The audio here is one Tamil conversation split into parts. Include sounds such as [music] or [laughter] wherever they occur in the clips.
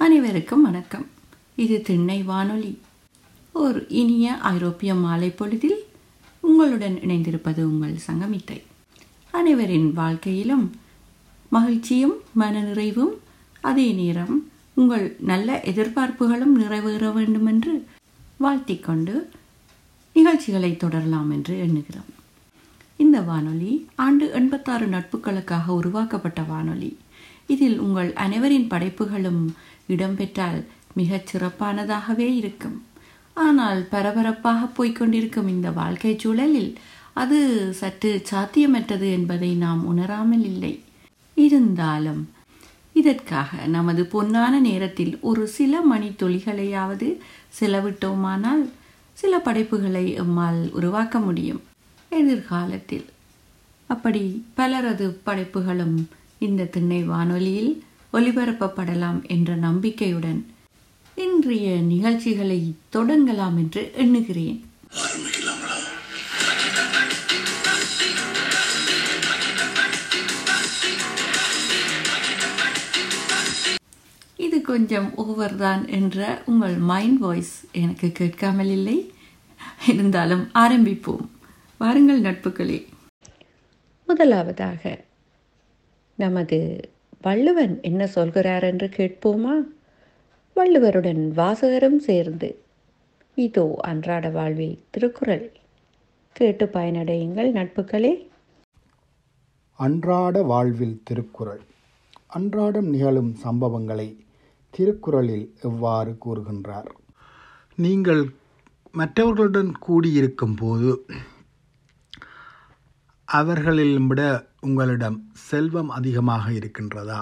அனைவருக்கும் வணக்கம். இது திண்ணை வானொலி. ஒரு இனிய ஐரோப்பிய மாலை பொழுதில் உங்களுடன் இணைந்திருப்பது உங்கள் சங்கமித்தை. அனைவரின் வாழ்க்கையிலும் மகிழ்ச்சியும் மனநிறைவும் அதே நேரம் உங்கள் நல்ல எதிர்பார்ப்புகளும் நிறைவேற வேண்டும் என்று வாழ்த்திக்கொண்டு நிகழ்ச்சிகளை தொடரலாம் என்று எண்ணுகிறோம். இந்த வானொலி ஆண்டு எண்பத்தாறு நட்புகளுக்காக உருவாக்கப்பட்ட வானொலி. இதில் உங்கள் அனைவரின் படைப்புகளும் இடம்பெற்றால் மிகச் சிறப்பானதாகவே இருக்கும். ஆனால் பரபரப்பாக போய்க்கொண்டிருக்கும் இந்த வாழ்க்கை சூழலில் அது சற்று சாத்தியமற்றது என்பதை நாம் உணராமல் இல்லை. இருந்தாலும் இதற்காக நமது பொன்னான நேரத்தில் ஒரு சில மணித்துளிகளையாவது செலவிட்டோமானால் சில படைப்புகளை எம்மால் உருவாக்க முடியும். எதிர்காலத்தில். அப்படி பலரது படைப்புகளும் இந்த திண்ணை வானொலியில் ஒலிபரப்பப்படலாம் என்ற நம்பிக்கையுடன் இன்றைய நிகழ்ச்சிகளை தொடங்கலாம் என்று எண்ணுகிறேன். இது கொஞ்சம் ஓவர் தான் என்ற உங்கள் மைண்ட் வாய்ஸ் எனக்கு கேட்காமல் இல்லை. இருந்தாலும் ஆரம்பிப்போம். வாருங்கள் நட்புகளே. முதலாவதாக நமது வள்ளுவன் என்ன சொல்கிறார் என்று கேட்போமா? வள்ளுவருடன் வாசகரும் சேர்ந்து இதோ அன்றாட வாழ்வில் திருக்குறள். கேட்டு பயனடையுங்கள் நட்புகளே. அன்றாட வாழ்வில் திருக்குறள். அன்றாடம் நிகழும் சம்பவங்களை திருக்குறளில் எவ்வாறு கூறுகின்றார்? நீங்கள் மற்றவர்களுடன் கூடியிருக்கும் போது அவர்களிலும் விட உங்களிடம் செல்வம் அதிகமாக இருக்கின்றதா?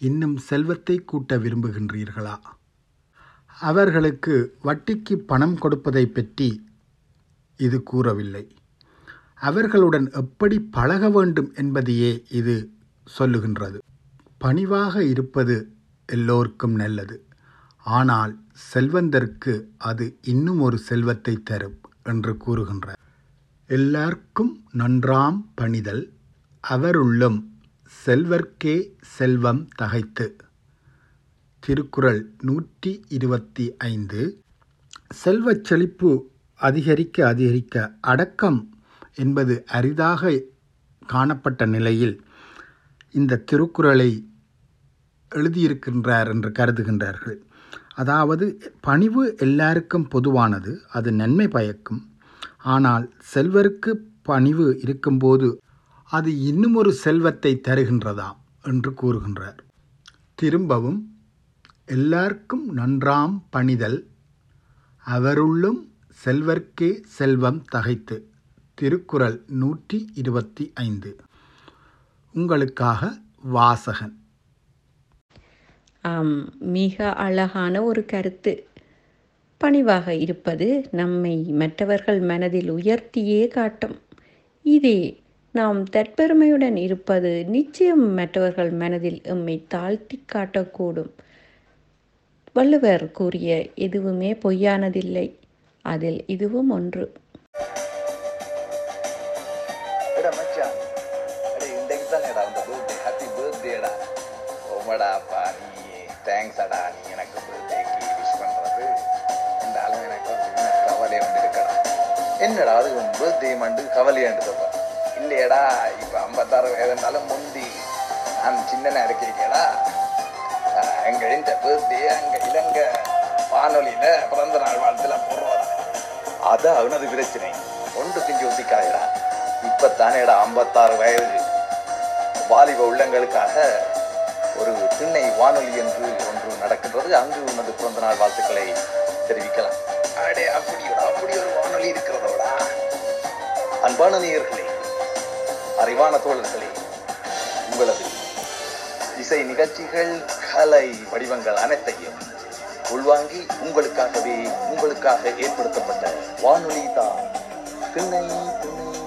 இன்னும் செல்வத்தை கூட்ட விரும்புகின்றீர்களா? அவர்களுக்கு வட்டிக்கு பணம் கொடுப்பதை பற்றி இது கூறவில்லை. அவர்களுடன் எப்படி பழக வேண்டும் என்பதையே இது சொல்லுகின்றது. பணிவாக இருப்பது எல்லோருக்கும் நல்லது. ஆனால் செல்வந்தருக்கு அது இன்னும் ஒரு செல்வத்தை தரும் என்று கூறுகின்றார். எல்லார்க்கும் நன்றாம் பணிதல் அவருள்ளும் செல்வர்க்கே செல்வம் தகைத்து. திருக்குறள் நூற்றி இருபத்தி ஐந்து செல்வச் செழிப்பு அதிகரிக்க அதிகரிக்க அடக்கம் என்பது அரிதாக காணப்பட்ட நிலையில் இந்த திருக்குறளை எழுதியிருக்கின்றார் என்று கருதுகின்றார்கள். அதாவது பணிவு எல்லாருக்கும் பொதுவானது அது நன்மை பயக்கும். ஆனால் செல்வருக்கு பணிவு இருக்கும்போது அது இன்னுமொரு செல்வத்தை தருகின்றதாம் என்று கூறுகின்றார். திரும்பவும் எல்லாருக்கும் நன்றாம் பணிதல் அவருள்ளும் செல்வர்க்கே செல்வம் தகைத்து. திருக்குறள் நூற்றி இருபத்தி ஐந்து. உங்களுக்காக வாசகன். மிக அழகான ஒரு கருத்து. பணிவாக இருப்பது நம்மை மற்றவர்கள் மனதில் உயர்த்தியே காட்டும். இதே நாம் தற்பெருமையுடன் இருப்பது நிச்சயம் மற்றவர்கள் மனதில் எம்மை தாழ்த்தி காட்டக்கூடும். வள்ளுவர் கூறிய எதுவுமே பொய்யானதில்லை. அதில் இதுவும் ஒன்று. என்னடா அது? உன் மண்டு கவலையாண்டுதப்பா இல்லையடா இப்போ ஐம்பத்தாறு வயதுனாலும் முந்தி நான் சின்னனா இருக்கிறீங்கடா எங்க இந்த பர்த்டே அங்க இளங்க வானொலியில பிறந்த நாள் வாழ்த்துல போடுறோம் அது அவனது பிரச்சனை. ஒன்று திஞ்சு ஒத்திக்காயடா இப்பத்தானேடா ஐம்பத்தாறு வயது. வாலிப உள்ளங்களுக்காக ஒரு திண்ணை வானொலி என்று ஒன்று நடக்கின்றது. அங்கு உனது பிறந்த நாள் வாழ்த்துக்களை தெரிவிக்கலாம். அடே அப்படியோட அப்படி ஒரு வானொலி இருக்கிறதோடா. அன்பான நேயர்களே அறிவான தோழர்களே உங்களது இசை நிகழ்ச்சிகள் கலை வடிவங்கள் அனைத்தையும் உள்வாங்கி உங்களுக்காகவே உங்களுக்காக ஏற்படுத்தப்பட்ட வானொலி தான். திண்ணை திண்ணை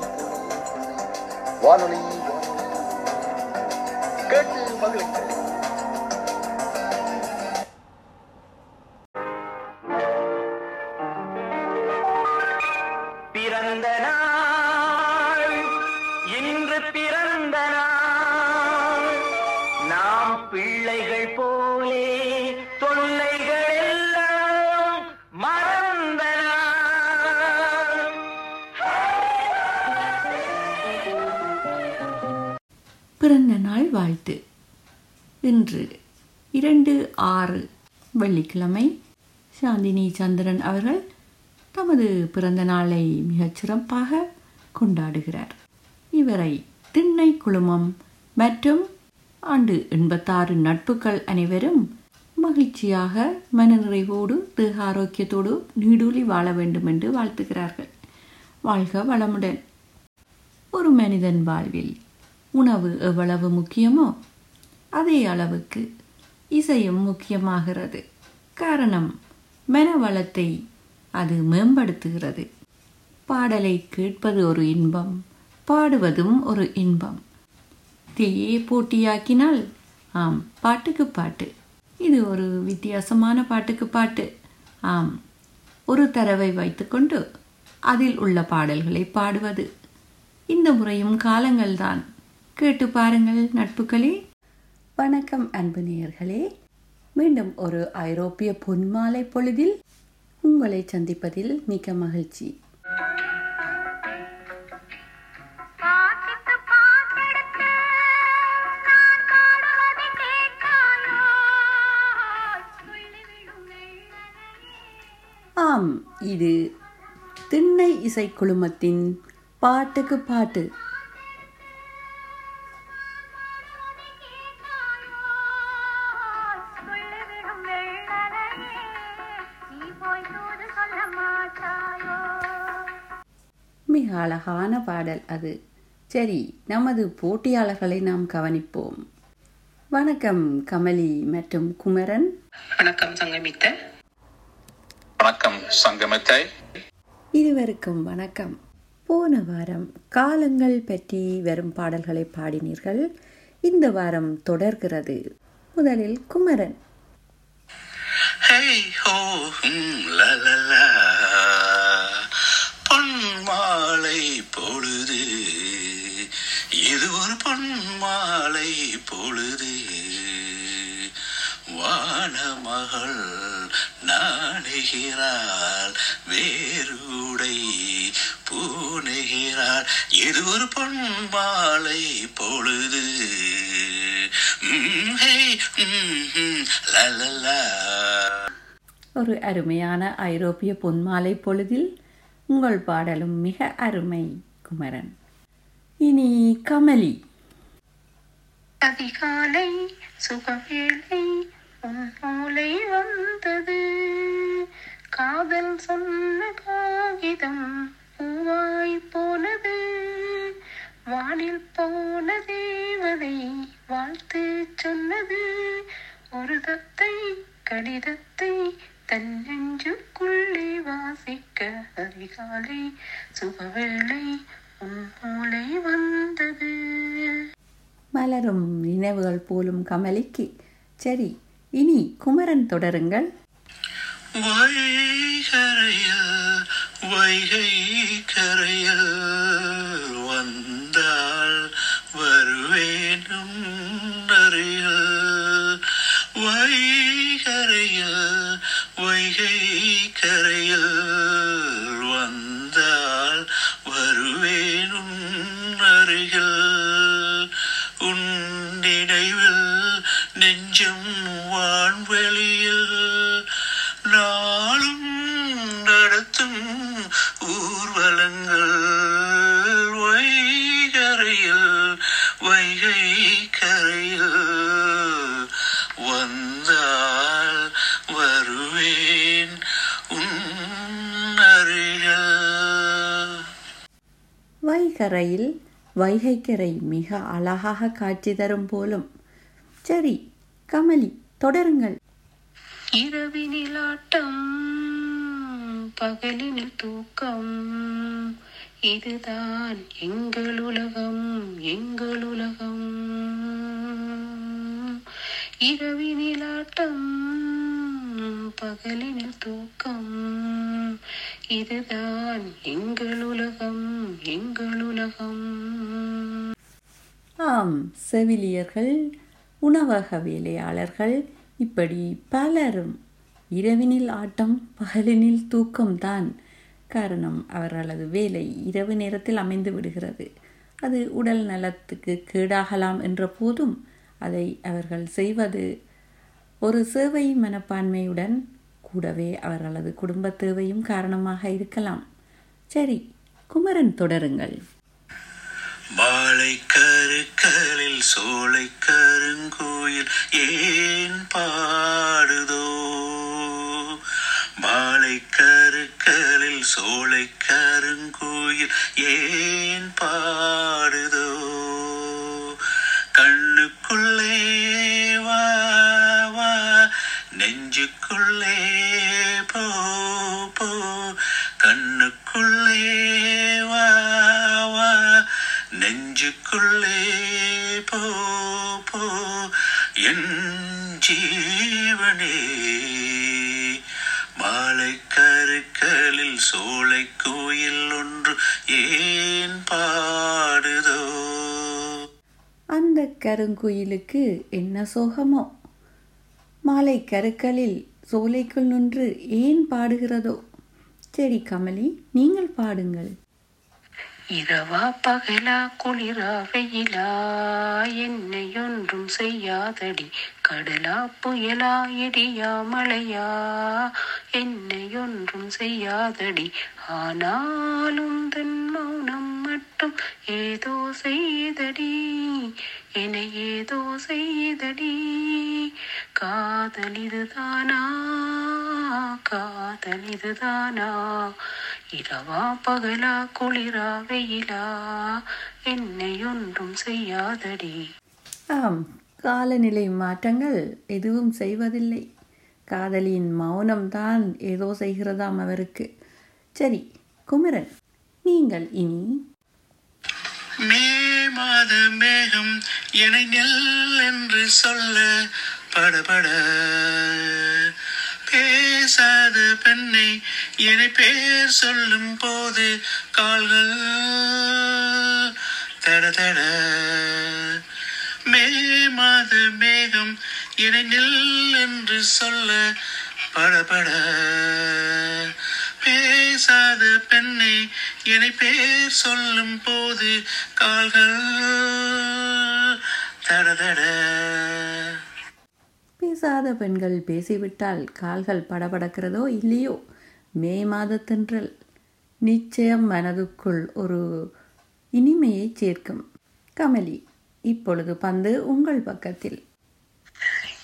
வானொலி. கேட்டு மகிழுங்கள். வெள்ளிக்கிழமை சாந்தினி சந்திரன் அவர்கள் தமது பிறந்த நாளை மிகச் சிறப்பாக கொண்டாடுகிறார். இவரை திண்ணை குழுமம் மற்றும் ஆண்டு எண்பத்தாறு நட்புகள் அனைவரும் மகிழ்ச்சியாக மனநிறைவோடு தேக ஆரோக்கியத்தோடு நீடூழி வாழ வேண்டும் என்று வாழ்த்துகிறார்கள். வாழ்க வளமுடன். ஒரு மனிதன் வாழ்வில் உணவு எவ்வளவு முக்கியமோ அதே அளவுக்கு இசையும் முக்கியமாகிறது. காரணம் மனவளத்தை அது மேம்படுத்துகிறது. பாடலை கேட்பது ஒரு இன்பம் பாடுவதும் ஒரு இன்பம். தீயே போட்டியாக்கினால் ஆம் பாட்டுக்கு பாட்டு. இது ஒரு வித்தியாசமான பாட்டுக்கு பாட்டு. ஆம் ஒரு தரவை வைத்துக்கொண்டு அதில் உள்ள பாடல்களை பாடுவது. இந்த முறையும் காலங்கள்தான். கேட்டு பாருங்கள் நட்புகளே. வணக்கம் அன்பு நேயர்களே. மீண்டும் ஒரு ஐரோப்பிய பொன்மாலை பொழுதில் உங்களை சந்திப்பதில் மிக்க மகிழ்ச்சி. ஆம் இது திண்ணை இசைக்குழுமத்தின் பாட்டுக்கு பாட்டு. அழகான பாடல் அது. சரி நமது போட்டியாளர்களை நாம் கவனிப்போம். வணக்கம் கமலி மற்றும் குமரன். வணக்கம் சங்கமித்த. வணக்கம் சங்கமத்தை. இருவருக்கும் வணக்கம். போன வாரம் காலங்கள் பற்றி வரும் பாடல்களை பாடினீர்கள். இந்த வாரம் தொடர்கிறது. முதலில் குமரன். ஹேய் ஹோ ஹும் லலலா பொன்மாலை பொழுது. இது ஒரு பொன்மாலை பொழுது. வானமகள் நாணுகிறாள் வேறுடை பூணுகிறாள். இது ஒரு பொன்மாலை பொழுது. ஒரு அருமையான ஐரோப்பிய பொன்மாலை பொழுதில் உங்கள் பாடலும் மிக அருமை குமரன். இனி கமலி. அதிகாலை சுகவேளை உன் மூலை வந்தது. காதல் சொன்ன காகிதம் பூவாய் போனது. வானில் போன தேவதை வாழ்த்து சொன்னது. ஒரு தத்தை கடிதத்தை தன் நெஞ்சுக்குள்ளே வாசிக்க அதிகாலை சுகவேளை உன் மூலை வந்தது. மலரும் நினைவுகள் போலும் கமலிக்கு. சரி இனி குமரன் தொடருங்கள். வைகரையில் வைகை கரையில் வந்தால் வருவேனும் அருகில் வைகரையில் வைகை கரையில் வந்தால் வருவேனும் அருகில். வைகரையில் வைகைக்கரை மிக அழகாக காட்சி தரும் போலும். சரி கமலி தொடருங்கள். இரவினில் ஆட்டம் பகலினில் தூக்கம். இதுதான் எங்கள் உலகம் எங்கள் உலகம். இரவினில் ஆட்டம் பகலினில் தூக்கம். இதுதான் எங்கள் உலகம் எங்கள் உலகம். ஆம் செவிலியர்கள் உணவக வேலையாளர்கள் இப்படி பலரும் இரவினில் ஆட்டம் பகலினில் தூக்கம்தான் காரணம். அவர்களது வேலை இரவு நேரத்தில் அமைந்து விடுகிறது. அது உடல் நலத்துக்கு கேடாகலாம் என்ற போதும் அதை அவர்கள் செய்வது ஒரு சேவை மனப்பான்மையுடன் கூடவே அவர்களது குடும்ப தேவையும் காரணமாக இருக்கலாம். சரி குமரன் தொடருங்கள். மாலை கருங்குயிலுக்கு என்ன சோகமோ? மாலை கருக்களில் சோலைக்குள் நின்று ஏன் பாடுகிறதோ? சரி கமலி நீங்கள் பாடுங்கள். இரவா பகலா குளிரா வெயிலா? என்னை ஒன்றும் செய்யாதடி. கடலா புயலா இடியா மழையா? என்னை ஒன்றும் செய்யாதடி. ஆனாலும் தன் மௌனம் மட்டும் ஏதோ செய்தடி. என்னை ஏதோ செய்தடி. காதலிதுதானா? காதலிதுதானா? இரவா பகலா குளிரா வெயிலா? என்னை ஒன்றும் செய்யாதடி. ஆம் காலநிலை மாற்றங்கள் எதுவும் செய்வதில்லை. காதலியின் மௌனம்தான் ஏதோ செய்கிறதாம் அவருக்கு. சரி குமரன் நீங்கள் இனி மே மாத மேகம் என்னை நெல் என்று சொல்ல படபட. பேசாத பெண்ணை என பேர் சொல்லும் போது கால்கள் தட தட. மே மாத மேகம் என நெல் என்று சொல்ல படபட. பேசாத பெண்ணை என்னை பேர் சொல்லும் போது கால்கள் தடதட பேசாத பெண்கள் பேசிவிட்டால் கால்கள் படபடக்கிறதோ இல்லையோ? மே மாதத்தன்றல் நிச்சயம் மனதுக்குள் ஒரு இனிமையை சேர்க்கும். கமலி இப்பொழுது பந்து உங்கள் பக்கத்தில்.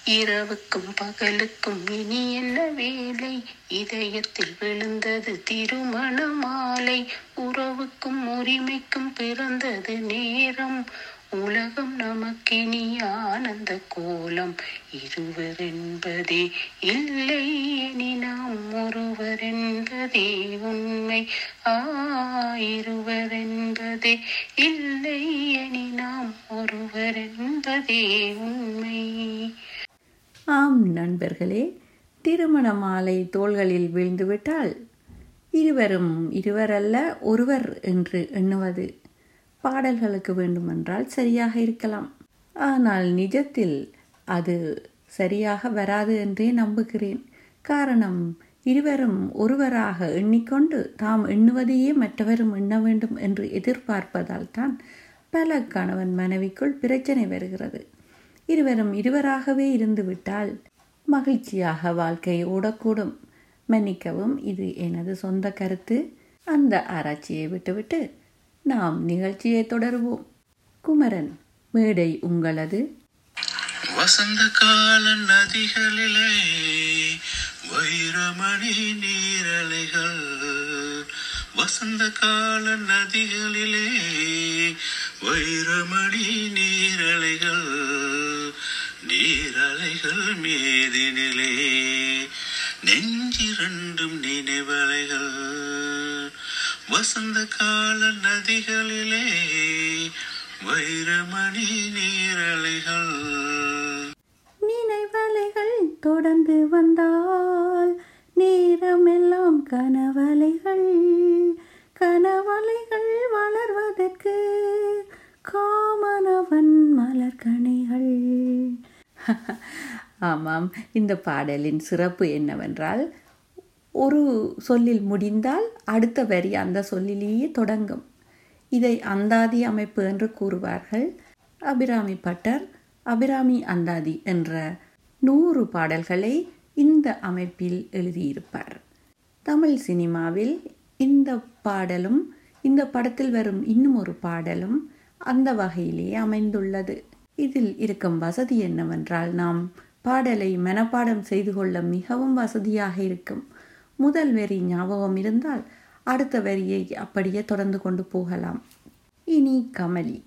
இரவுக்கும் பகலுக்கும் இனி என்ன வேலை? இதயத்தில் விழுந்தது திருமண மாலை. உறவுக்கும் உரிமைக்கும் பிறந்தது நேரம். உலகம் நமக்கினி ஆனந்த கோலம். இருவர் என்பதே இல்லை இனி நாம் ஒருவர் என்பதே உண்மை. ஆ இருவர் என்பதே இல்லை இனி நாம் ஒருவர் என்பதே உண்மை. ஆம் நண்பர்களே திருமண மாலை தோள்களில் விழுந்துவிட்டால் இருவரும் இருவரல்ல ஒருவர் என்று எண்ணுவது பாடல்களுக்கு வேண்டுமென்றால் சரியாக இருக்கலாம். ஆனால் நிஜத்தில் அது சரியாக வராது என்றே நம்புகிறேன். காரணம் இருவரும் ஒருவராக எண்ணிக்கொண்டு தாம் எண்ணுவதையே மற்றவரும் எண்ண வேண்டும் என்று எதிர்பார்ப்பதால் தான் பல கணவன் மனைவிக்குள் பிரச்சனை வருகிறது. இருவரும் இருவராகவே இருந்துவிட்டால் மகிழ்ச்சியாக வாழ்க்கை ஓடக்கூடும். மன்னிக்கவும் இது எனது சொந்த கருத்து. அந்த ஆராய்ச்சியை விட்டுவிட்டு நாம் நிகழ்ச்சியை தொடருவோம். குமரன் மேடை உங்களது. வசந்த கால நதிகளிலே வைரமணி நீரலைகள். வசந்த கால நதிகளிலே வைரமணி நீரலைகள். நீரலைகள் மீதினிலே நெஞ்சிரண்டும் நினைவலைகள். வசந்த கால நதிகளிலே வைரமணி நீரலைகள். நினைவலைகள் தொடர்ந்து வந்தால் நேரமெல்லாம் கனவலைகள். கனவலைகள் வளர்வதற்கு காமனவன் [laughs] ஆமாம். இந்த பாடலின் சிறப்பு என்னவென்றால் ஒரு சொல்லில் முடிந்தால் அடுத்த வரி அந்த சொல்லிலேயே தொடங்கும். இதை அந்தாதி அமைப்பு என்று கூறுவார்கள். அபிராமி பட்டர் அபிராமி அந்தாதி என்ற நூறு பாடல்களை இந்த அமைப்பில் எழுதியிருப்பார். தமிழ் சினிமாவில் இந்த பாடலும் இந்த படத்தில் வரும் இன்னும் ஒரு பாடலும் அந்த வகையிலேயே அமைந்துள்ளது. இதில் இருக்கும் வசதி என்னவென்றால் நாம் பாடலை மனப்பாடம் செய்து கொள்ள மிகவும் வசதியாக இருக்கும். முதல் வரி ஞாபகம் இருந்தால் அடுத்த வரியை அப்படியே தொடர்ந்து கொண்டு போகலாம். இனி கமலி.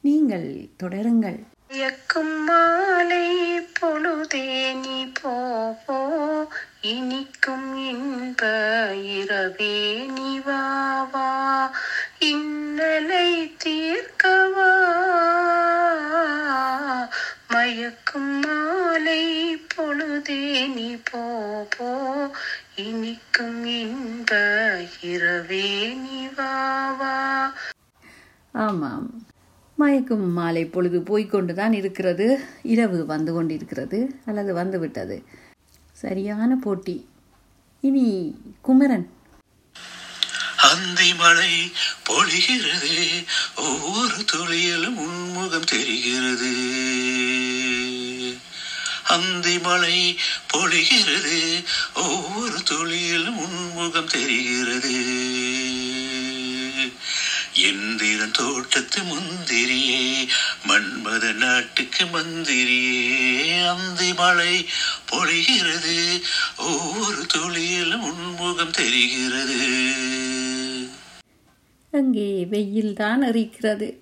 நீங்கள் தொடருங்கள். இயக்கும் மாலை பொழுதே நீ போ போ இனிக்கும் இன்ப இரவே நீ வா வா. இன்னலை தீர்க்கவா? மயக்கும் மாலை பொழுதே நீ போ போ. இனிக்கும் இன்ப இரவே நீ வாவா ஆமாம். மயக்கும் மாலை பொழுது போய்க்கொண்டுதான் இருக்கிறது. இரவு வந்து கொண்டிருக்கிறது அல்லது வந்துவிட்டது சரியான போட்டி. இனி குமரன். அந்தி மழை பொழிகிறது. ஒவ்வொரு துளியிலும் உன்முகம் தெரிகிறது. அந்தி மழை பொழிகிறது. ஒவ்வொரு துளியிலும் உன்முகம் தெரிகிறது. எந்திரன் தோட்டத்து முந்திரியே மன்மத நாட்டுக்கு மந்திரியே அந்தி மழை பொழிகிறது. ஒவ்வொரு துளியிலும் உன்முகம் தெரிகிறது. அங்கே வெயில்தான் அறிக்கிறது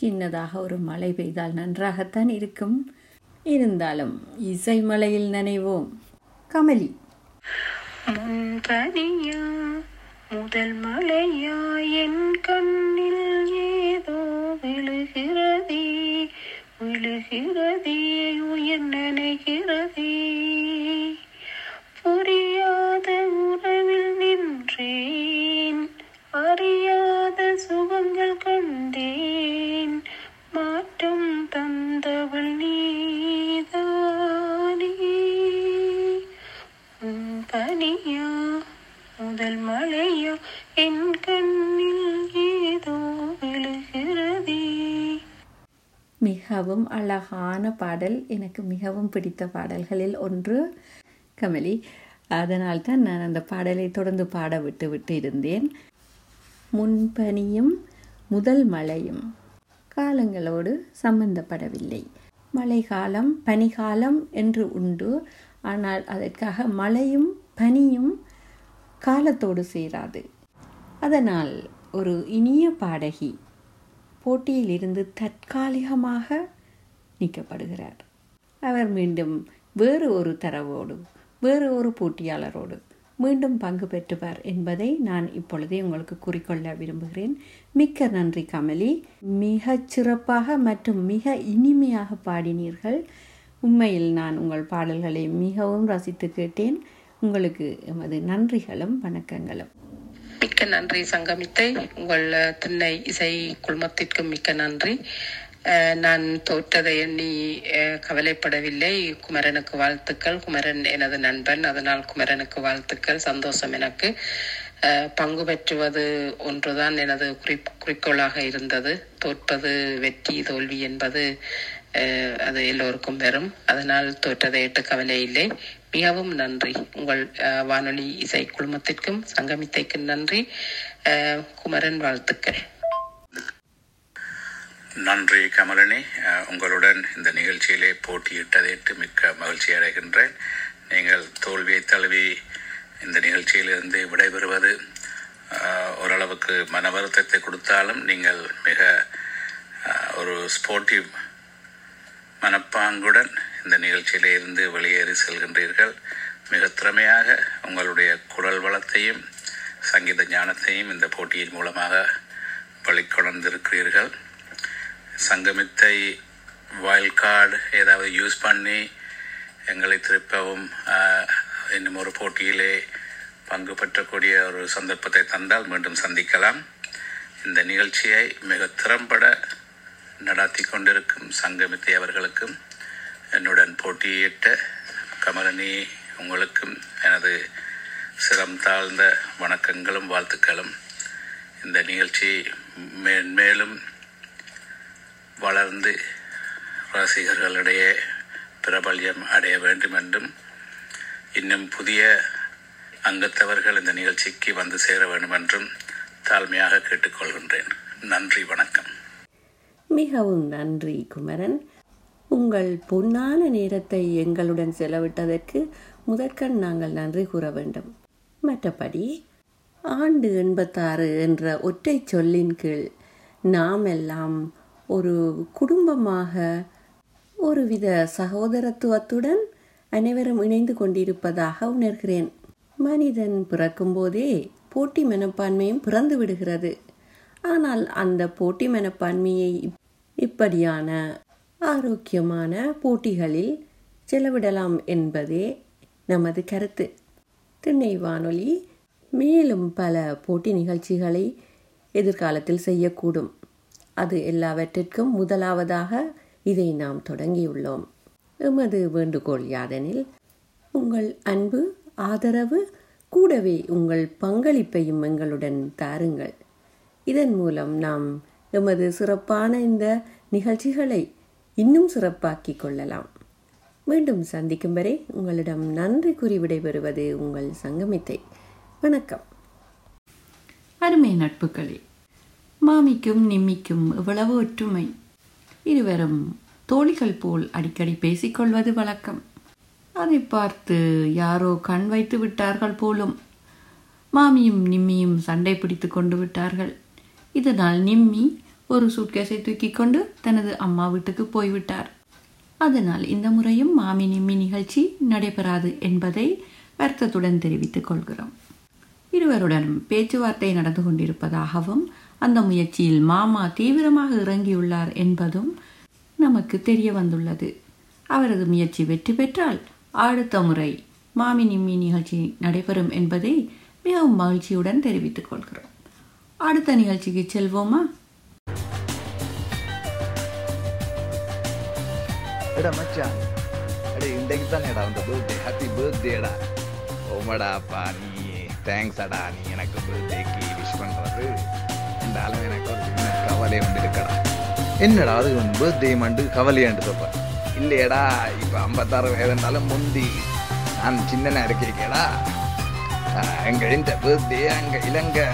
சின்னதாக ஒரு மழை பெய்தால் நன்றாகத்தான் இருக்கும். இருந்தாலும் இசை மலையில் நனைவோம். கமலி. முன்பனியா முதல் மலையா என் கண்ணில் ஏதோ விழுகிறதே விழுகிறதே உயிர் நினைகிறதே. புரியாத உறவில் நின்றே கண்டேன் மாற்றம் தந்தவள் நீதானே. உன் பனியா முதல் மழையா என் கண்ணில் ஏதோ விழுகிறதே. மிகவும் அழகான பாடல். எனக்கு மிகவும் பிடித்த பாடல்களில் ஒன்று கமலி. அதனால் தான் நான் அந்த பாடலை தொடர்ந்து பாட விட்டு விட்டு இருந்தேன். முன்பனியும் முதல் மழையும் காலங்களோடு சம்பந்தப்படவில்லை. மழைக்காலம் பனிகாலம் என்று உண்டு. ஆனால் அதற்காக மழையும் பனியும் காலத்தோடு சேராது. அதனால் ஒரு இனிய பாடகி போட்டியிலிருந்து தற்காலிகமாக நீக்கப்படுகிறார். அவர் மீண்டும் வேறு ஒரு தரவோடு வேறு ஒரு போட்டியாளரோடு மீண்டும் பங்கு பெற்றுவார் என்பதை நான் இப்பொழுதே உங்களுக்கு குறிக்கொள்ள விரும்புகிறேன். மிக்க நன்றி கமலி. மிகச் சிறப்பாக மற்றும் மிக இனிமையாக பாடினீர்கள். உண்மையில் நான் உங்கள் பாடல்களை மிகவும் ரசித்து கேட்டேன். உங்களுக்கு எமது நன்றிகளும் வணக்கங்களும். மிக்க நன்றி சங்கமித்தை. உங்கள் திண்ணை இசை குழுமத்திற்கும் மிக்க நன்றி. நான் தோற்றதை எண்ணி கவலைப்படவில்லை. குமரனுக்கு வாழ்த்துக்கள். குமரன் எனது நண்பன். அதனால் குமரனுக்கு வாழ்த்துக்கள். சந்தோஷம் எனக்கு. பங்கு பெற்றுவது ஒன்றுதான் எனது குறி குறிக்கோளாக இருந்தது. தோற்பது வெற்றி தோல்வி என்பது அது எல்லோருக்கும் வரும். அதனால் தோற்றதை எட்டு கவலை இல்லை. மிகவும் நன்றி. உங்கள் வானொலி இசை குழுமத்திற்கும் சங்கமித்தைக்கும் நன்றி. குமரன் வாழ்த்துக்கள். நன்றி கமலனி. உங்களுடன் இந்த நிகழ்ச்சியிலே போட்டியிட்டதேற்று மிக்க மகிழ்ச்சி அடைகின்றேன். நீங்கள் தோல்வியை தழுவி இந்த நிகழ்ச்சியிலிருந்து விடைபெறுவது ஓரளவுக்கு மன வருத்தத்தை கொடுத்தாலும் நீங்கள் மிக ஒரு ஸ்போர்ட்டிவ் மனப்பாங்குடன் இந்த நிகழ்ச்சியிலே இருந்து வெளியேறி செல்கின்றீர்கள். மிக திறமையாக உங்களுடைய குரல் வளத்தையும் சங்கீத ஞானத்தையும் இந்த போட்டியின் மூலமாக வெளிக்கொணர்ந்திருக்கிறீர்கள் சங்கமித்தை வைல்ட் கார்டு ஏதாவது யூஸ் பண்ணி எங்களை திருப்பவும் இன்னும் ஒரு போட்டியிலே பங்கு பெற்றக்கூடிய ஒரு சந்தர்ப்பத்தை தந்தால் மீண்டும் சந்திக்கலாம். இந்த நிகழ்ச்சியை மிக திறம்பட நடாத்தி கொண்டிருக்கும் சங்கமித்தை அவர்களுக்கும் என்னுடன் போட்டியிட்ட கமலனி உங்களுக்கும் எனது சிரம் தாழ்ந்த வணக்கங்களும் வாழ்த்துக்களும். இந்த நிகழ்ச்சி மேன்மேலும் வளர்ந்து ரசிகர்களிடையே பிரபல்யம் அடைய வேண்டும் என்றும் இன்னும் புதிய அங்கத்தவர்கள் இந்த நிகழ்ச்சிக்கு வந்து சேர வேண்டும் என்றும் தாழ்மையாக கேட்டுக்கொள்கின்றேன். நன்றி வணக்கம். மிகவும் நன்றி குமரன். உங்கள் பொன்னான நேரத்தை எங்களுடன் செலவிட்டதற்கு முதற்கண் நாங்கள் நன்றி கூற வேண்டும். மற்றபடி ஆண்டு எண்பத்தாறு என்ற ஒற்றை சொல்லின் கீழ் நாம் எல்லாம் ஒரு குடும்பமாக ஒருவித சகோதரத்துவத்துடன் அனைவரும் இணைந்து கொண்டிருப்பதாக உணர்கிறேன். மனிதன் பிறக்கும்போதே போட்டி மனப்பான்மையும் பிறந்து விடுகிறது. ஆனால் அந்த போட்டி மனப்பான்மையை இப்படியான ஆரோக்கியமான போட்டிகளில் செலவிடலாம் என்பதே நமது கருத்து. திண்ணை வானொலி மேலும் பல போட்டி நிகழ்ச்சிகளை எதிர்காலத்தில் செய்யக்கூடும். அது எல்லாவற்றிற்கும் முதலாவதாக இதை நாம் தொடங்கியுள்ளோம். எமது வேண்டுகோள் யாதெனில் உங்கள் அன்பு ஆதரவு கூடவே உங்கள் பங்களிப்பையும் எங்களுடன் தாருங்கள். இதன் மூலம் நாம் எமது சிறப்பான இந்த நிகழ்ச்சிகளை இன்னும் சிறப்பாக்கி கொள்ளலாம். மீண்டும் சந்திக்கும் வரை உங்களிடம் நன்றி கூறி விடைபெறுவது உங்கள் சங்கமித்தை. வணக்கம். அருமை நட்புகளே மாமிக்கும் நிம்மிக்கும் இவ்வளவு ஒற்றுமை. இருவரும் தோழிகள் போல் அடிக்கடி பேசிக்கொள்வது வழக்கம். அதை பார்த்து யாரோ கண் வைத்து விட்டார்கள் போலும் மாமியும் நிம்மியும் சண்டை பிடித்து கொண்டு விட்டார்கள். இதனால் நிம்மி ஒரு சூட்கேஸை தூக்கி கொண்டு தனது அம்மா வீட்டுக்கு போய்விட்டார். அதனால் இந்த முறையும் மாமி நிம்மி நிகழ்ச்சி நடைபெறாது என்பதை வருத்தத்துடன் தெரிவித்துக் கொள்கிறோம். இருவருடனும் பேச்சுவார்த்தை நடந்து கொண்டிருப்பதாகவும் அந்த முயற்சியில் மாமா தீவிரமாக இறங்கியுள்ளார் என்பதும் நமக்கு தெரிய வந்துள்ளது. அவரது முயற்சி வெற்றி பெற்றால் அடுத்த முறை மாமி நிம்மி நிகழ்ச்சி நடைபெறும் என்பதை மிகவும் மகிழ்ச்சியுடன் தெரிவித்துக் கொள்கிறோம். அடுத்த நிகழ்ச்சிக்கு செல்வோமா? எனக்கு பர்த்டேக்கு விஷ் பண்ணுறது இருந்தாலும் எனக்கு ஒரு சின்ன கவலை வந்து இருக்கடா. என்னடா அது உன் பர்த்டே மண்டு கவலையாண்டு சொல்ற இல்லையடா இப்போ ஐம்பத்தாறு வயதுனாலும் முந்தி. நான் சின்னனா இருக்கேடா எங்க இந்த பர்த்டே அங்க இலங்கை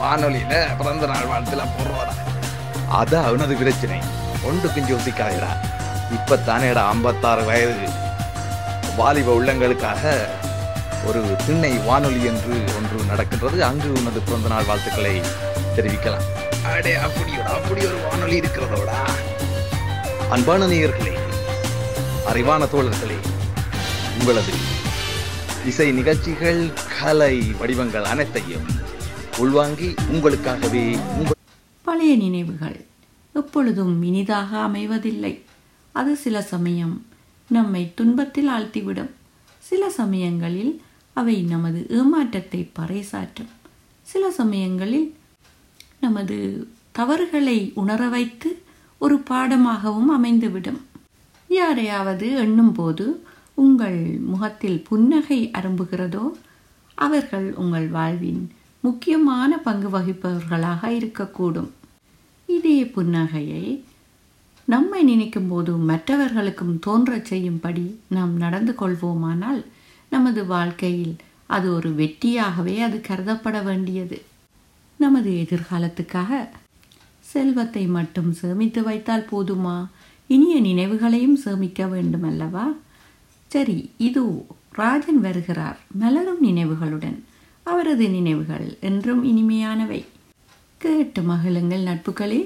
வானொலியில பிறந்த நாள் வாழ்த்துல போடுறோடா. அதான் அவனது பிரச்சனை. ஒன்றுக்கும் யோசிக்காதடா. இப்பத்தானேடா ஐம்பத்தாறு வயது. வாலிப உள்ளங்களுக்காக ஒரு திண்ணை வானொலி என்று ஒன்று நடக்கின்றது. அங்கு உனது பிறந்த நாள் வாழ்த்துக்களை தெரிவிக்கலாம். அடே அப்படியோட அப்படி ஒரு வானொலி இருக்கிறதோடா. அன்பான நேயர்களே அறிவான தோழர்களே உங்களது இசை நிகழ்ச்சிகள் கலை வடிவங்கள் அனைத்தையும் உள்வாங்கி உங்களுக்காகவே உங்கள் பழைய நினைவுகள் எப்பொழுதும் இனிதாக அமைவதில்லை. அது சில சமயம் நம்மை துன்பத்தில் ஆழ்த்திவிடும். சில சமயங்களில் அவை நமது ஏமாற்றத்தை பறைசாற்றும். சில சமயங்களில் நமது தவறுகளை உணர வைத்து ஒரு பாடமாகவும் அமைந்துவிடும். யாரையாவது எண்ணும்போது உங்கள் முகத்தில் புன்னகை அரும்புகிறதோ அவர்கள் உங்கள் வாழ்வின் முக்கியமான பங்கு வகிப்பவர்களாக இருக்கக்கூடும். இதே புன்னகையை நம்மை நினைக்கும் போது மற்றவர்களுக்கும் தோன்றச் செய்யும்படி நாம் நடந்து கொள்வோமானால் நமது வாழ்க்கையில் அது ஒரு வெற்றியாகவே அது கருதப்பட வேண்டியது. நமது எதிர்காலத்துக்காக செல்வத்தை மட்டும் சேமித்து வைத்தால் போதுமா? இனிய நினைவுகளையும் சேமிக்க வேண்டும் அல்லவா சரி இதோ ராஜன் வருகிறார். மலரும் நினைவுகளுடன். அவரது நினைவுகள் என்றும் இனிமையானவை. கேட்டு மகிழுங்கள் நட்புகளே.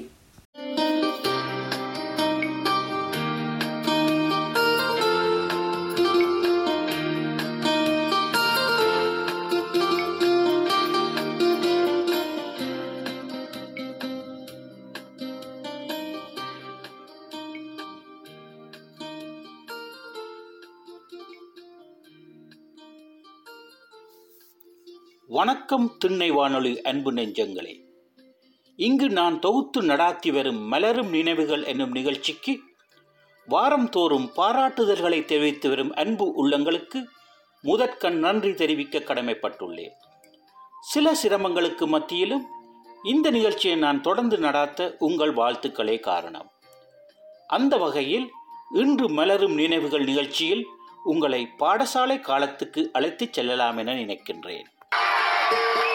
வணக்கம் திண்ணை வானொலி அன்பு நெஞ்சங்களே. இங்கு நான் தொகுத்து நடாத்தி வரும் மலரும் நினைவுகள் என்னும் நிகழ்ச்சிக்கு வாரந்தோறும் பாராட்டுதல்களை தெரிவித்து வரும் அன்பு உள்ளங்களுக்கு முதற்கண் நன்றி தெரிவிக்க கடமைப்பட்டுள்ளேன். சில சிரமங்களுக்கு மத்தியிலும் இந்த நிகழ்ச்சியை நான் தொடர்ந்து நடாத்த உங்கள் வாழ்த்துக்களே காரணம். அந்த வகையில் இன்று மலரும் நினைவுகள் நிகழ்ச்சியில் உங்களை பாடசாலை காலத்துக்கு அழைத்துச் செல்லலாம் என நினைக்கின்றேன். Thank you.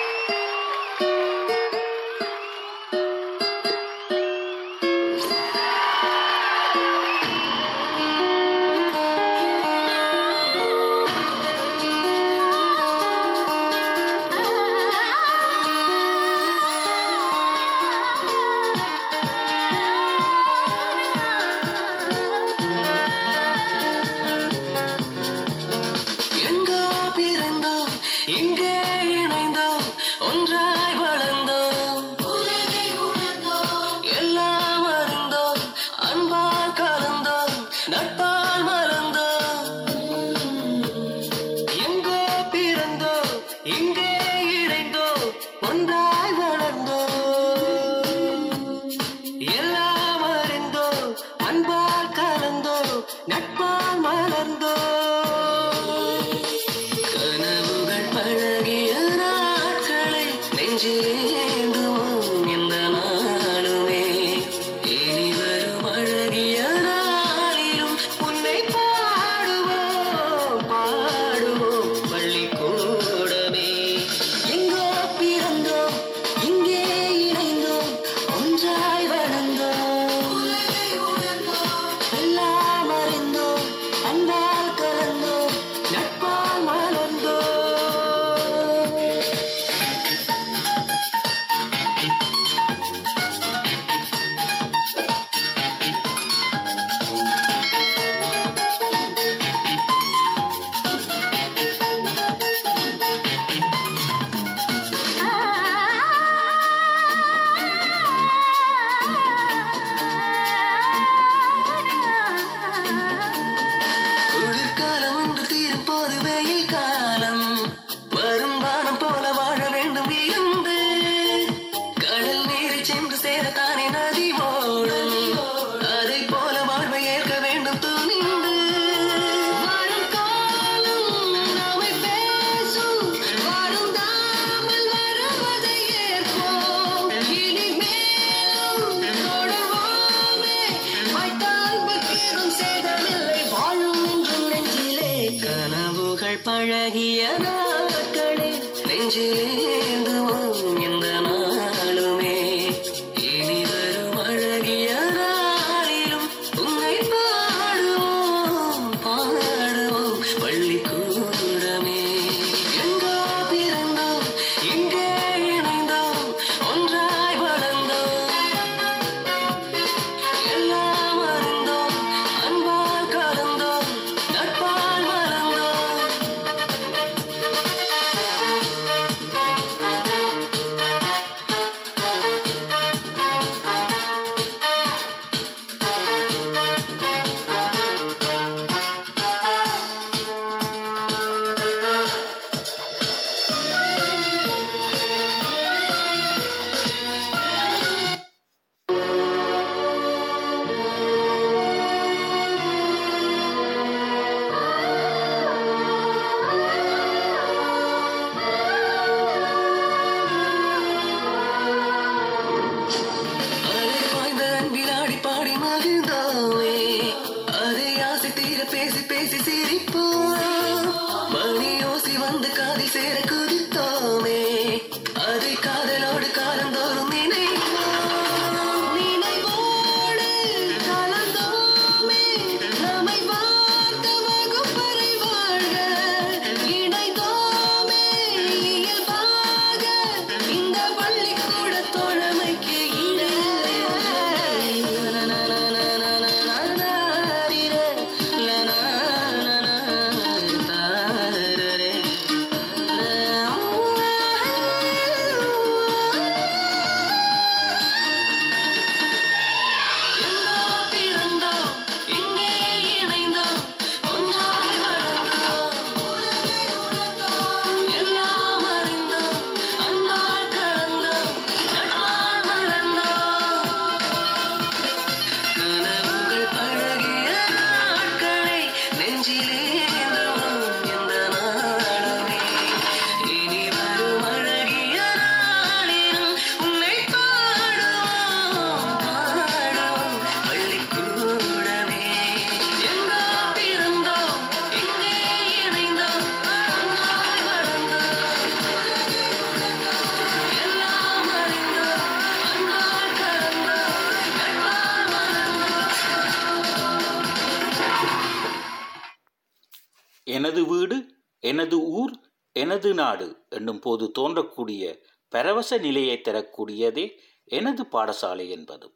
என்னும் போது தோன்றக்கூடிய பரவச நிலையை தரக்கூடியதே எனது பாடசாலை என்பது.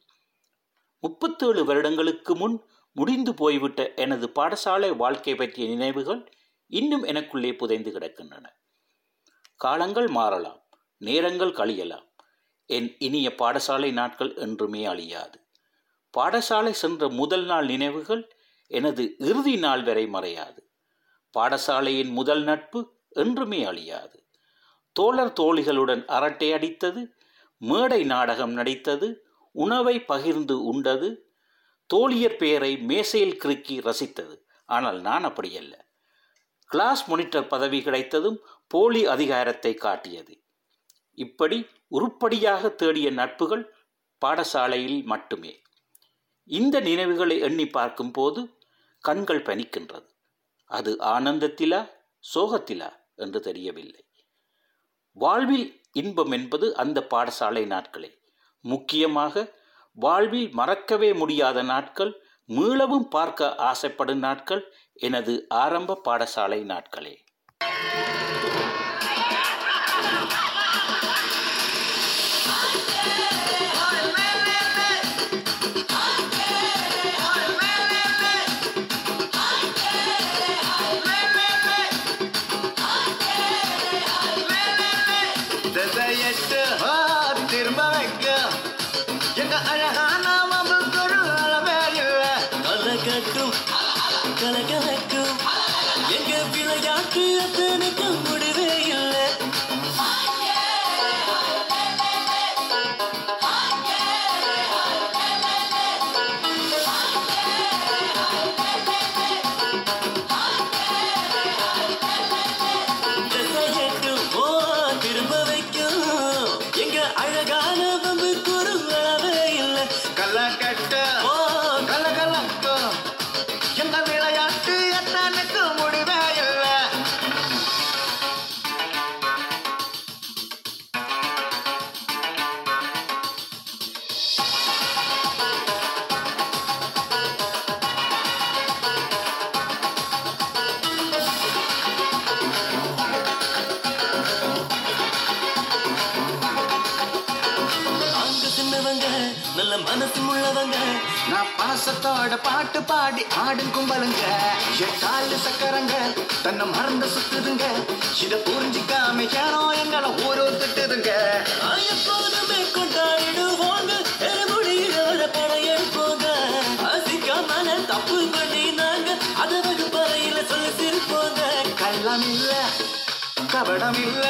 முப்பத்தேழு வருடங்களுக்கு முன் முடிந்து போய்விட்ட எனது பாடசாலை வாழ்க்கை பற்றிய நினைவுகள் இன்னும் எனக்குள்ளே புதைந்து கிடக்கின்றன. காலங்கள் மாறலாம் நேரங்கள் கழியலாம். என் இனிய பாடசாலை நாட்கள் என்றுமே அழியாது. பாடசாலை சென்ற முதல் நாள் நினைவுகள் எனது இறுதி நாள் வரை மறையாது. பாடசாலையின் முதல் நட்பு என்றுமே அழியாது. தோழர் தோழிகளுடன் அரட்டை அடித்தது மேடை நாடகம் நடித்தது உணவை பகிர்ந்து உண்டது தோழியர் பெயரை மேசையில் கிறுக்கி ரசித்தது. ஆனால் நான் அப்படியல்ல கிளாஸ் மொனிட்டர் பதவி கிடைத்ததும் போலி அதிகாரத்தை காட்டியது. இப்படி உருப்படியாக தேடிய நட்புகள் பாடசாலையில் மட்டுமே. இந்த நினைவுகளை எண்ணி பார்க்கும்போது கண்கள் பனிக்கின்றது. அது ஆனந்தத்திலா சோகத்திலா என்று தெரியவில்லை. வாழ்வில் இன்பம் என்பது அந்த பாடசாலை நாட்களே. முக்கியமாக வாழ்வில் மறக்கவே முடியாத நாட்கள் மீளவும் பார்க்க ஆசைப்படும் நாட்கள் எனது ஆரம்ப பாடசாலை நாட்களே. பாசத்தோட பாட்டு பாடி ஆடும் கும்பலுங்க. எட்டாலு சக்கரங்க தன்னை மறந்து சுத்துதுங்க. இத புரிஞ்சிக்காம ஏனோ எங்களை ஊரோ திட்டுதுங்க. எப்போதுமே கொண்டாடிடுவோங்க. எருமுடியோட படையல் போக அசிக்காமல தப்பு பண்ணி நாங்க அத வகுப்பறையில சொல்லி சிரிப்போங்க. கள்ளம் இல்ல கபடம் இல்ல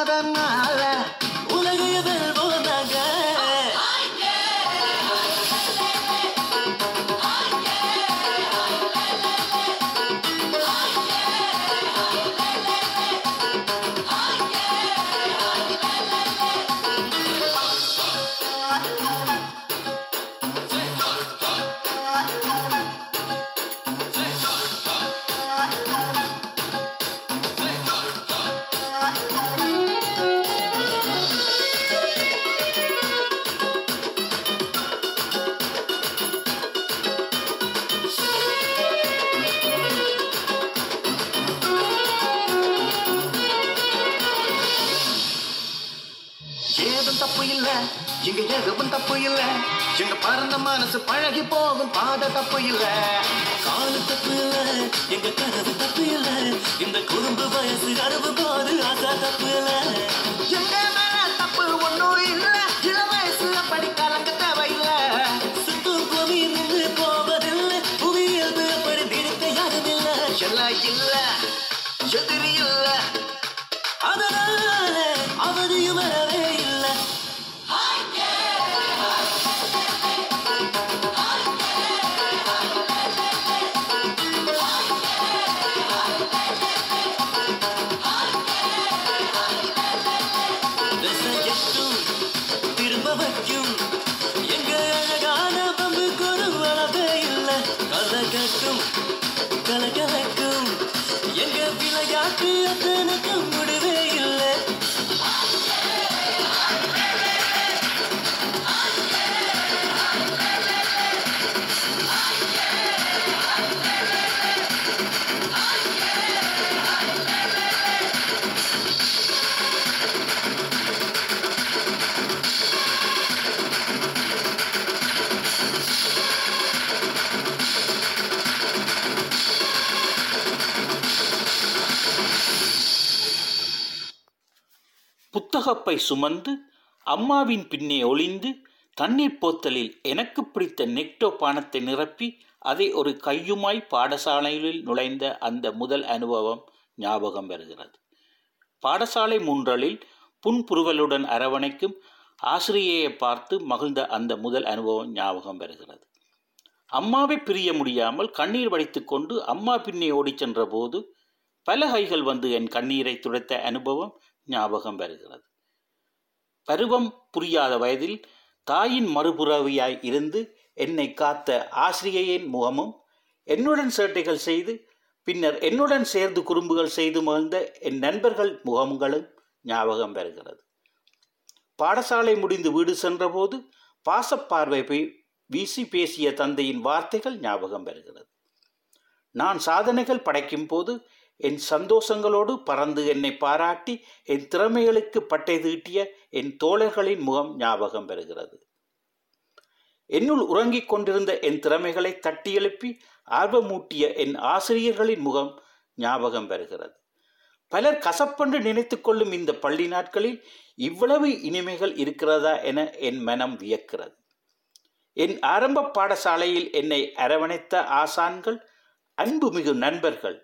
அதனால எங்க கனவு கப்பை சுமந்து அம்மாவின் பின்னே ஒளிந்து தண்ணீர் போத்தலில் எனக்கு பிடித்த நெக்டோ பானத்தை நிரப்பி அதை ஒரு கையுமாய் பாடசாலையில் நுழைந்த அந்த முதல் அனுபவம் ஞாபகம் வருகிறது. பாடசாலை முன்றலில் புன்புருவலுடன் அரவணைக்கும் ஆசிரியையை பார்த்து மகிழ்ந்த அந்த முதல் அனுபவம் ஞாபகம் வருகிறது. அம்மாவை பிரிய முடியாமல் கண்ணீர் வடித்து கொண்டு அம்மா பின்னே ஓடிச் சென்ற போது பல கைகள் வந்து என் கண்ணீரை துடைத்த அனுபவம் ஞாபகம் வருகிறது. பருவம் புரியாத வயதில் தாயின் மறுபுறவியாய் இருந்து என்னை காத்த ஆசிரியையின் முகமும் என்னுடன் சேட்டைகள் செய்து பின்னர் என்னுடன் சேர்ந்து குறும்புகள் செய்து மகிழ்ந்த என் நண்பர்கள் முகங்களும் ஞாபகம் வருகிறது பாடசாலை முடிந்து வீடு சென்றபோது பாசப்பார்வை வீசி பேசிய தந்தையின் வார்த்தைகள் ஞாபகம் வருகிறது நான் சாதனைகள் படைக்கும் போது என் சந்தோஷங்களோடு பறந்து என்னை பாராட்டி என் திறமைகளுக்கு பட்டை தீட்டிய என் தோழர்களின் முகம் ஞாபகம் பெறுகிறது. என்னுள் உறங்கிக் கொண்டிருந்த என் திறமைகளை தட்டி எழுப்பி ஆர்வமூட்டிய என் ஆசிரியர்களின் முகம் ஞாபகம் பெறுகிறது. பலர் கசப்பென்று நினைத்து கொள்ளும் இந்த பள்ளி நாட்களில் இவ்வளவு இனிமைகள் இருக்கிறதா என என் மனம் வியக்கிறது. என் ஆரம்ப பாடசாலையில் என்னை அரவணைத்த ஆசான்கள் அன்புமிகு நண்பர்கள்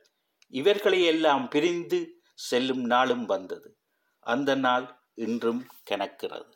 இவர்களையெல்லாம் பிரிந்து செல்லும் நாளும் வந்தது. அந்த நாள் இன்றும் கணக்கிறது.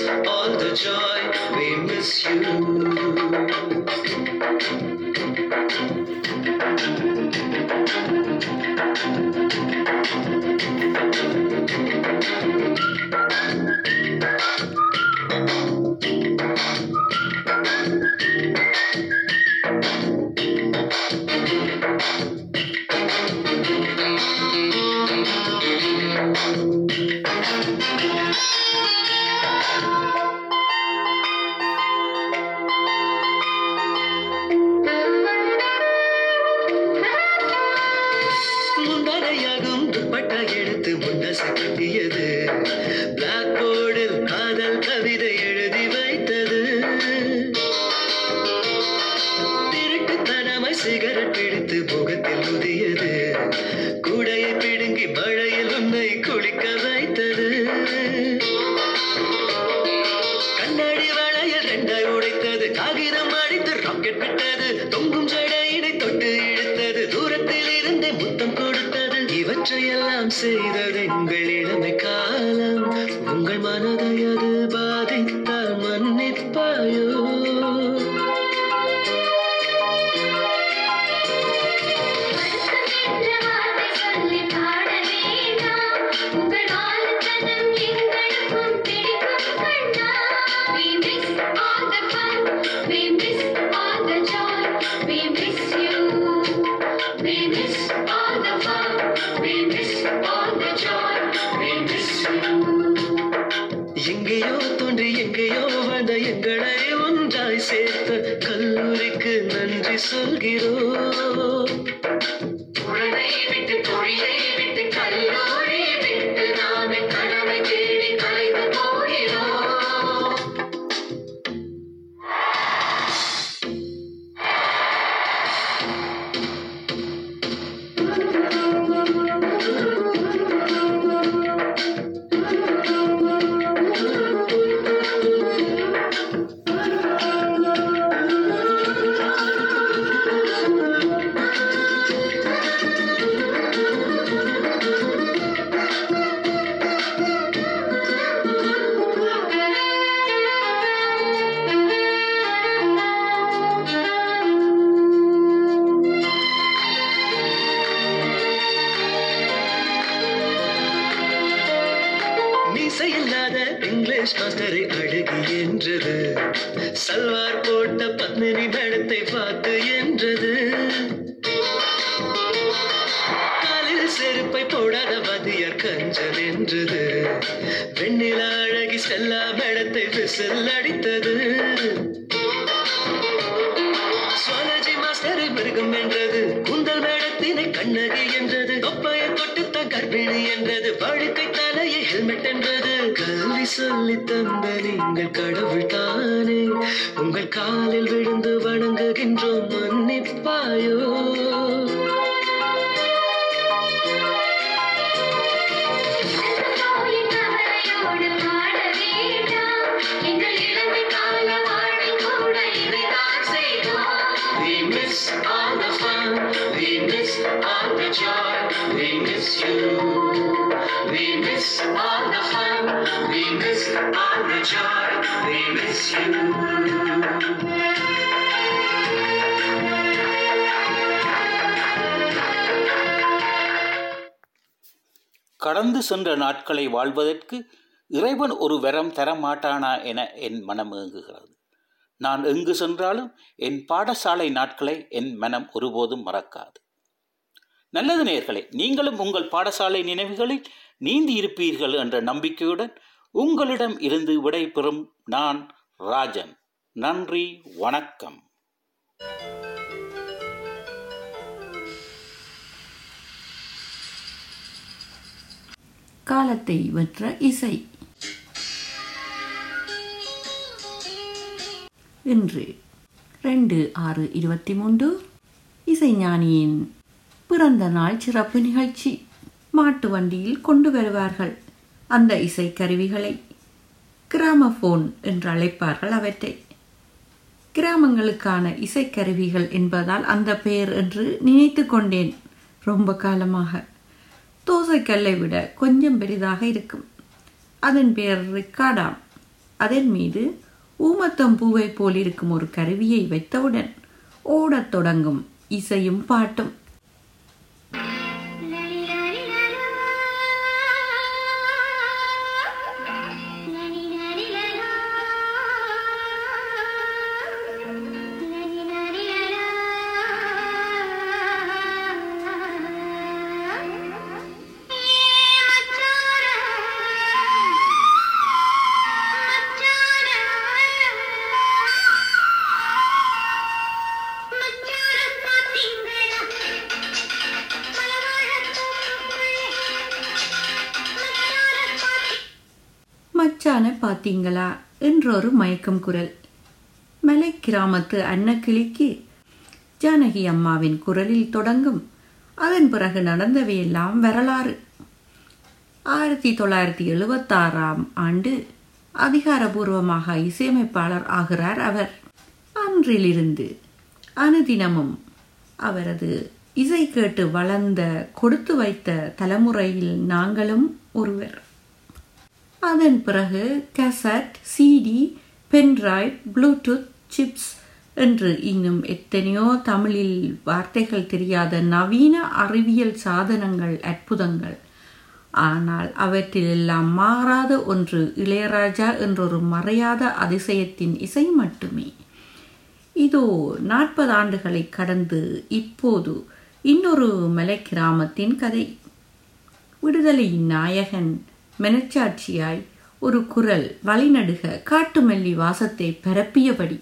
All the joy, we miss you. Miss all the fun, we miss all the joy, we miss you. We miss all the fun, we miss all the joy, we miss you. கடந்து சென்ற நாட்களை வாழ்வதற்கு இறைவன் ஒரு வரம் தரமாட்டானா என என் மனம் ஏங்குகிறது நான் எங்கு சென்றாலும் என் பாடசாலை நாட்களை என் மனம் ஒருபோதும் மறக்காது. நல்லது நேர்களே நீங்களும் உங்கள் பாடசாலை நினைவுகளில் நீந்தி இருப்பீர்கள் என்ற நம்பிக்கையுடன் உங்களிடம் இருந்து விடைபெறும் நான் ராஜன். நன்றி வணக்கம். காலத்தை வென்ற இசை. இன்று. ரெண்டு ஆறு இருபத்தி மூன்று இசைஞானியின் பிறந்த நாள் சிறப்பு நிகழ்ச்சி. மாட்டு வண்டியில் கொண்டு வருவார்கள் அந்த இசை கருவிகளை கிராமபோன் என்று அழைப்பார்கள் அவற்றை. கிராமங்களுக்கான இசைக்கருவிகள் என்பதால் அந்த பெயர் என்று நினைத்து கொண்டேன் ரொம்ப காலமாக. தோசைக்கல்லை விட கொஞ்சம் பெரிதாக இருக்கும். அதன் பெயர் ரிக்காடாம். அதன் மீது ஊமத்தம் பூவை போலிருக்கும் ஒரு கருவியை வைத்தவுடன் ஓடத் தொடங்கும் இசையும் பாட்டும். பார்த்தீங்களா? என்றொரு மயக்கம் குரல். மலை கிராமத்து அன்னக்கிளிக்கு ஜானகி அம்மாவின் குரலில் தொடங்கும். அதன் பிறகு நடந்தவையெல்லாம் வரலாறு. ஆயிரத்தி தொள்ளாயிரத்தி எழுபத்தாறாம் ஆண்டு அதிகாரபூர்வமாக இசையமைப்பாளர் ஆகிறார் அவர். அன்றிலிருந்து அனுதினமும் அவரது இசை கேட்டு வளர்ந்த கொடுத்து வைத்த தலைமுறையில் நாங்களும் ஒருவர். அதன் பிறகு cassette CD pen drive Bluetooth chips என்று இன்னும் எத்தனையோ தமிழில் வார்த்தைகள் தெரியாத நவீன அறிவியல் சாதனங்கள் அற்புதங்கள். ஆனால் அவற்றிலெல்லாம் மாறாத ஒன்று இளையராஜா என்றொரு மறையாத அதிசயத்தின் இசை மட்டுமே. இதோ நாற்பது ஆண்டுகளை கடந்து இப்போது இன்னொரு மலை கிராமத்தின் கதை. விடுதலையின் நாயகன் மெனச்சாட்சியாய் ஒரு குரல் வழிநடுக காட்டுமல்லி வாசத்தை பரப்பியபடி.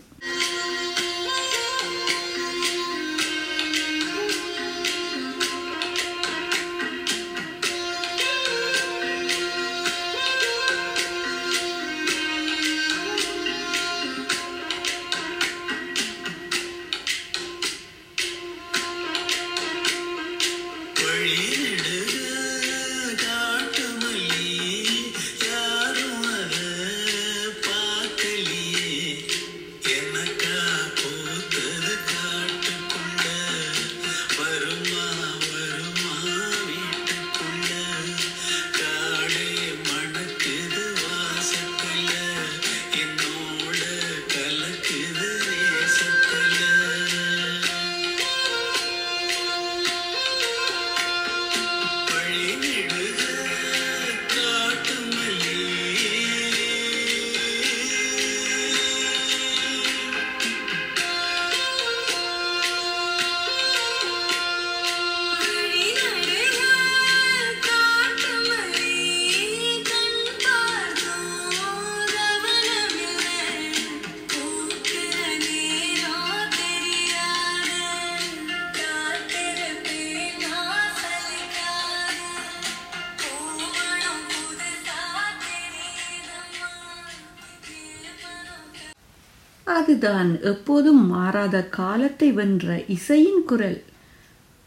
அதுதான் எப்போதும் மாறாத காலத்தை வென்ற இசையின் குரல்.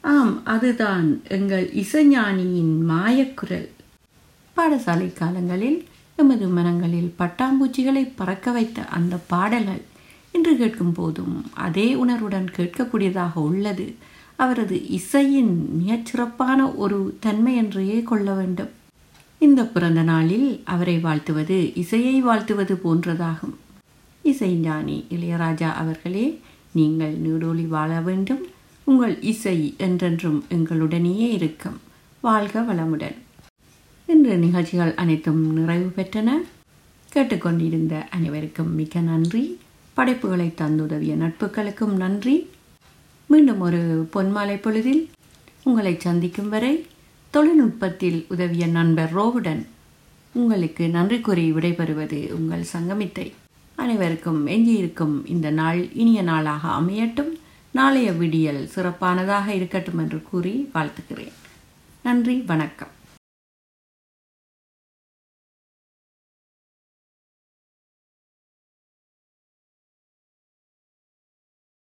ஆம் அதுதான் எங்கள் இசைஞானியின் மாயக்குரல் பாடசாலை காலங்களில் எமது மனங்களில் பட்டாம்பூச்சிகளை பறக்க வைத்த அந்த பாடல்கள் இன்று கேட்கும் போதும் அதே உணர்வுடன் கேட்கக்கூடியதாக உள்ளது. அவரது இசையின் மிகச்சிறப்பான ஒரு தன்மை என்றே கொள்ள வேண்டும். இந்த பிறந்த நாளில் அவரை வாழ்த்துவது இசையை வாழ்த்துவது போன்றதாகும். இசைஞானி இளையராஜா அவர்களே நீங்கள் நீடோழி வாழ வேண்டும். உங்கள் இசை என்றென்றும் எங்களுடனேயே இருக்கும். வாழ்க வளமுடன். இன்று நிகழ்ச்சிகள் அனைத்தும் நிறைவு பெற்றன. கேட்டுக்கொண்டிருந்த அனைவருக்கும் மிக்க நன்றி. படைப்புகளை தந்துதவிய நட்புகளுக்கும் நன்றி. மீண்டும் ஒரு பொன்மாலை பொழுதில் உங்களை சந்திக்கும் வரை தொழில்நுட்பத்தில் உதவிய நண்பர் ரோவுடன் உங்களுக்கு நன்றி கூறி விடைபெறுவது உங்கள் சங்கமித்தை. அனைவருக்கும் எஞ்சியிருக்கும் இந்த நாள் இனிய நாளாக அமையட்டும். நாளைய விடியல் சிறப்பானதாக இருக்கட்டும் என்று கூறி வாழ்த்துக்கிறேன். நன்றி வணக்கம்.